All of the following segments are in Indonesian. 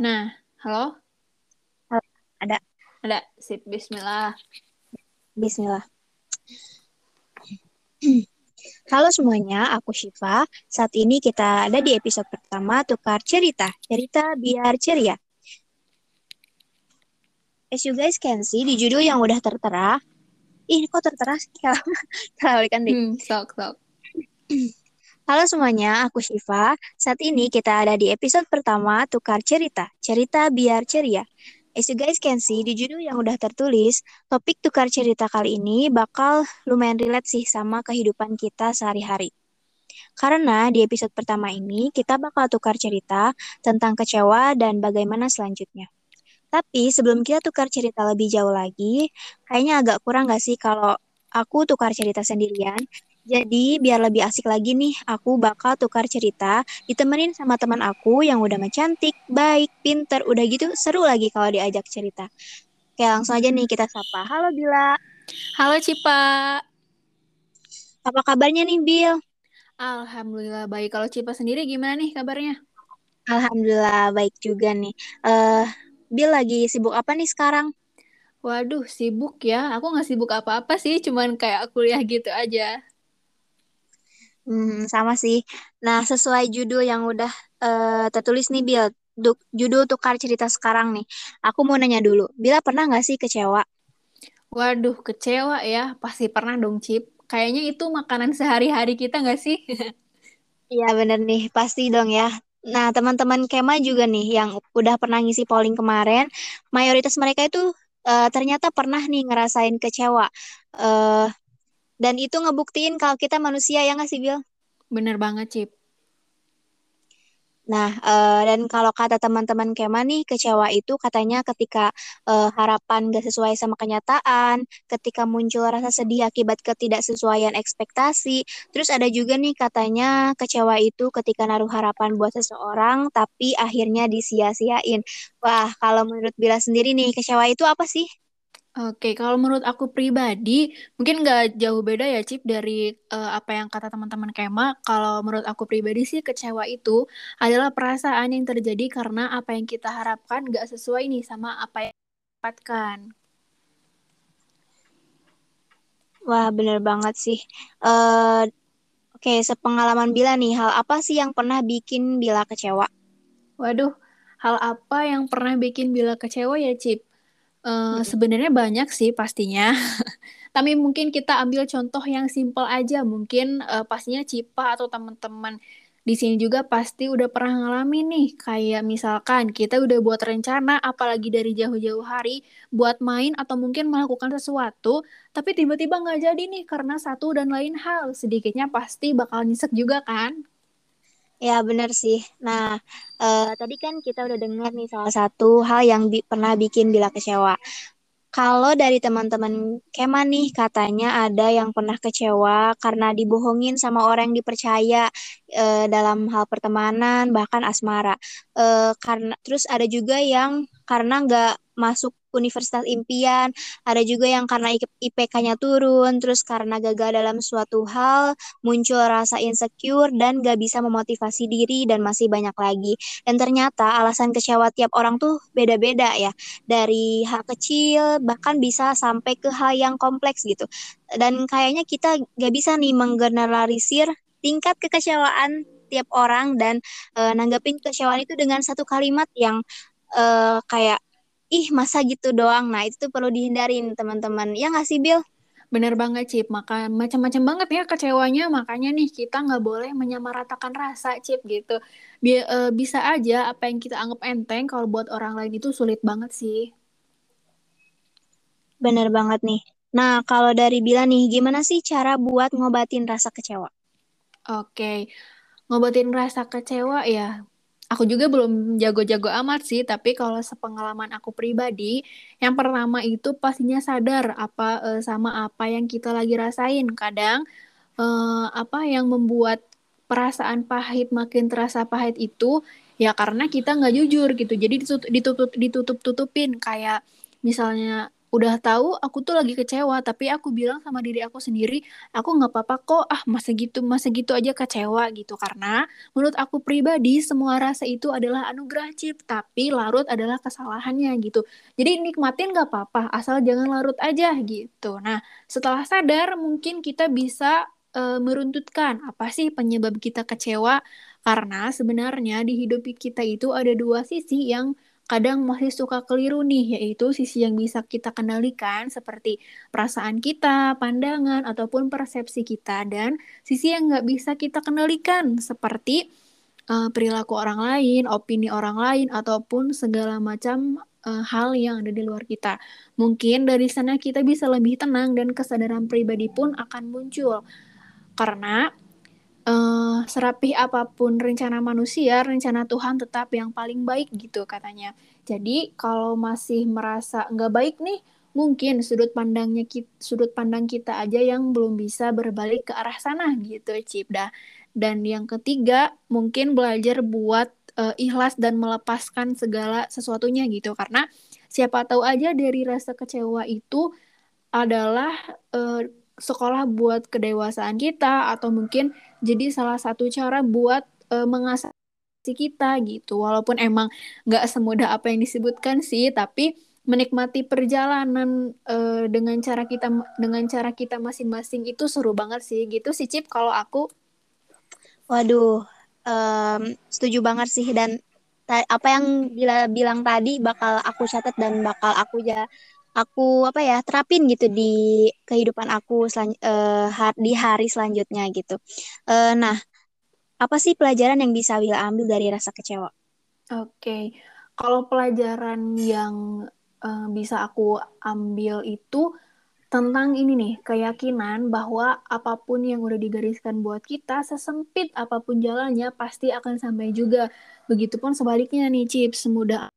Nah, halo? Ada. Ada. Sip, bismillah. Bismillah. Halo semuanya, aku Syifa. Saat ini kita ada di episode pertama Tukar Cerita. Cerita biar ceria. As you guys can see, di judul yang udah tertera, ih kok tertera sih? kan deh. Hmm, sok, sok. Halo semuanya, aku Syifa. Saat ini kita ada di episode pertama Tukar Cerita, Cerita Biar Ceria. As you guys can see, di judul yang udah tertulis, topik tukar cerita kali ini bakal lumayan relate sih sama kehidupan kita sehari-hari. Karena di episode pertama ini, kita bakal tukar cerita tentang kecewa dan bagaimana selanjutnya. Tapi sebelum kita tukar cerita lebih jauh lagi, kayaknya agak kurang gak sih kalau aku tukar cerita sendirian jadi biar lebih asik lagi nih, aku bakal tukar cerita ditemenin sama teman aku yang udah mencantik, baik, pinter, udah gitu seru lagi kalau diajak cerita. Oke langsung aja nih kita sapa. Halo Bila. Halo Cipa. Apa kabarnya nih Bil? Alhamdulillah baik. Kalau Cipa sendiri gimana nih kabarnya? Alhamdulillah baik juga nih. Uh, Bil lagi sibuk apa nih sekarang? Waduh, sibuk ya. Aku nggak sibuk apa-apa sih, cuman kayak kuliah gitu aja. Hmm, sama sih. Nah, sesuai judul yang udah uh, tertulis nih, Bil. judul tukar cerita sekarang nih. Aku mau nanya dulu. Bila pernah nggak sih kecewa? Waduh, kecewa ya. Pasti pernah dong, Cip. Kayaknya itu makanan sehari-hari kita nggak sih? Iya, bener nih. Pasti dong ya. Nah, teman-teman Kema juga nih yang udah pernah ngisi polling kemarin, mayoritas mereka itu uh, ternyata pernah nih ngerasain kecewa. Uh, dan itu ngebuktiin kalau kita manusia ya nggak sih, Bil? Bener banget, Cip. Nah, uh, dan kalau kata teman-teman Kema nih, kecewa itu katanya ketika uh, harapan gak sesuai sama kenyataan, ketika muncul rasa sedih akibat ketidaksesuaian ekspektasi. Terus ada juga nih katanya kecewa itu ketika naruh harapan buat seseorang, tapi akhirnya disia-siain. Wah, kalau menurut Bila sendiri nih, kecewa itu apa sih? Oke, kalau menurut aku pribadi, mungkin nggak jauh beda ya, Cip, dari uh, apa yang kata teman-teman Kema. Kalau menurut aku pribadi sih, kecewa itu adalah perasaan yang terjadi karena apa yang kita harapkan nggak sesuai nih sama apa yang kita dapatkan. Wah, bener banget sih. Uh, Oke, sepengalaman Bila nih, hal apa sih yang pernah bikin Bila kecewa? Waduh, hal apa yang pernah bikin Bila kecewa ya, Cip? Uh, sebenarnya banyak sih pastinya. Tapi mungkin kita ambil contoh yang simple aja. Mungkin uh, pastinya Cipa atau teman-teman di sini juga pasti udah pernah ngalamin nih. Kayak misalkan kita udah buat rencana apalagi dari jauh-jauh hari buat main atau mungkin melakukan sesuatu, tapi tiba-tiba nggak jadi nih karena satu dan lain hal. Sedikitnya pasti bakal nyesek juga kan? Ya benar sih. Nah, uh, tadi kan kita udah dengar nih salah satu hal yang bi pernah bikin Bila kecewa. Kalau dari teman-teman Kema nih katanya ada yang pernah kecewa karena dibohongin sama orang yang dipercaya uh, dalam hal pertemanan bahkan asmara. Uh, karena terus ada juga yang karena nggak masuk universitas impian, ada juga yang karena IPK-nya turun, terus karena gagal dalam suatu hal, muncul rasa insecure dan gak bisa memotivasi diri dan masih banyak lagi. Dan ternyata alasan kecewa tiap orang tuh beda-beda ya, dari hal kecil bahkan bisa sampai ke hal yang kompleks gitu. Dan kayaknya kita gak bisa nih menggeneralisir tingkat kekecewaan tiap orang dan uh, nanggapin kekecewaan itu dengan satu kalimat yang uh, kayak ih masa gitu doang. Nah itu tuh perlu dihindarin teman-teman. Ya nggak sih Bill? Bener banget Cip, maka macam-macam banget ya kecewanya, makanya nih kita nggak boleh menyamaratakan rasa Cip gitu. Bi uh, bisa aja apa yang kita anggap enteng kalau buat orang lain itu sulit banget sih. Bener banget nih. Nah kalau dari Bila nih, gimana sih cara buat ngobatin rasa kecewa? Oke, ngobatin rasa kecewa ya aku juga belum jago-jago amat sih, tapi kalau sepengalaman aku pribadi, yang pertama itu pastinya sadar apa uh, sama apa yang kita lagi rasain. Kadang uh, apa yang membuat perasaan pahit makin terasa pahit itu ya karena kita nggak jujur gitu. Jadi ditutup ditutup ditutup tutupin kayak misalnya udah tahu aku tuh lagi kecewa tapi aku bilang sama diri aku sendiri aku nggak apa-apa kok ah masa gitu masa gitu aja kecewa gitu. Karena menurut aku pribadi semua rasa itu adalah anugerah cip tapi larut adalah kesalahannya gitu. Jadi nikmatin nggak apa-apa asal jangan larut aja gitu. Nah setelah sadar mungkin kita bisa uh, meruntutkan apa sih penyebab kita kecewa? Karena sebenarnya di hidup kita itu ada dua sisi yang kadang masih suka keliru nih, yaitu sisi yang bisa kita kendalikan seperti perasaan kita, pandangan, ataupun persepsi kita, dan sisi yang nggak bisa kita kendalikan seperti uh, perilaku orang lain, opini orang lain, ataupun segala macam uh, hal yang ada di luar kita. Mungkin dari sana kita bisa lebih tenang dan kesadaran pribadi pun akan muncul. Karena uh, serapih apa pun rencana manusia, rencana Tuhan tetap yang paling baik gitu katanya. Jadi kalau masih merasa nggak baik nih, mungkin sudut pandangnya kita, sudut pandang kita aja yang belum bisa berbalik ke arah sana gitu, Cipda. Dan yang ketiga, mungkin belajar buat uh, ikhlas dan melepaskan segala sesuatunya gitu, karena siapa tahu aja dari rasa kecewa itu adalah uh, sekolah buat kedewasaan kita atau mungkin jadi salah satu cara buat uh, mengasah kita gitu. Walaupun emang nggak semudah apa yang disebutkan sih tapi menikmati perjalanan uh, dengan cara kita dengan cara kita masing-masing itu seru banget sih gitu. Sih Cip kalau aku? Waduh um, setuju banget sih. Dan apa yang bila bilang tadi bakal aku catat dan bakal aku ja aku apa ya terapin gitu di kehidupan aku selan, uh, di hari selanjutnya gitu. Uh, nah, apa sih pelajaran yang bisa Wila ambil dari rasa kecewa? Oke, okay. kalau pelajaran yang uh, bisa aku ambil itu tentang ini nih, keyakinan bahwa apa pun yang udah digariskan buat kita, sesempit apa pun jalannya, pasti akan sampai juga. Begitupun sebaliknya nih, Cip, semudah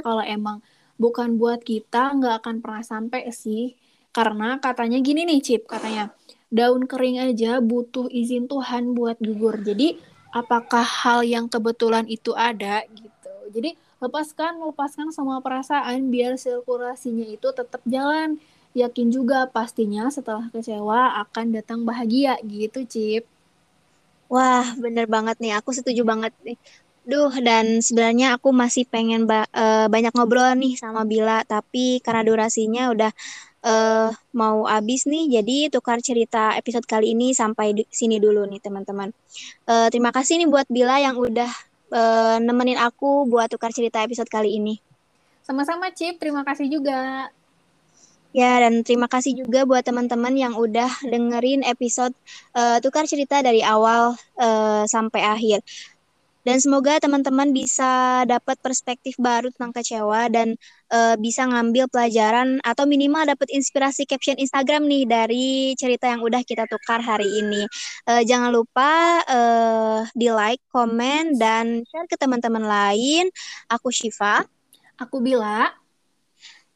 kalau emang bukan buat kita nggak akan pernah sampai sih. Karena katanya gini nih Cip katanya daun kering aja butuh izin Tuhan buat gugur. Jadi apakah hal yang kebetulan itu ada gitu. Jadi lepaskan lepaskan semua perasaan biar sirkulasinya itu tetap jalan. Yakin juga pastinya setelah kecewa akan datang bahagia gitu Cip. Wah, bener banget nih. Aku setuju banget nih. Duh, dan sebenarnya aku masih pengen ba uh, banyak ngobrol nih sama Bila, tapi karena durasinya udah uh, mau habis nih, jadi tukar cerita episode kali ini sampai di sini dulu nih teman-teman. Uh, terima kasih nih buat Bila yang udah uh, nemenin aku buat tukar cerita episode kali ini. Sama-sama Cip, terima kasih juga. Ya, dan terima kasih juga buat teman-teman yang udah dengerin episode uh, tukar cerita dari awal uh, sampai akhir. Dan semoga teman-teman bisa dapat perspektif baru tentang kecewa dan uh, bisa ngambil pelajaran atau minimal dapat inspirasi caption Instagram nih dari cerita yang udah kita tukar hari ini. Uh, jangan lupa uh, di like, komen, dan share ke teman-teman lain. Aku Shiva. Aku Bila.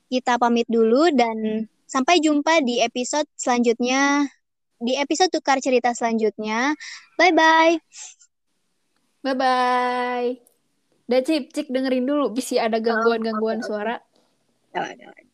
Kita pamit dulu dan sampai jumpa di episode selanjutnya. Di episode tukar cerita selanjutnya. Bye-bye. Bye-bye. Udah Cip, Cik dengerin dulu. Bisa ada gangguan-gangguan suara. Jangan, jangan.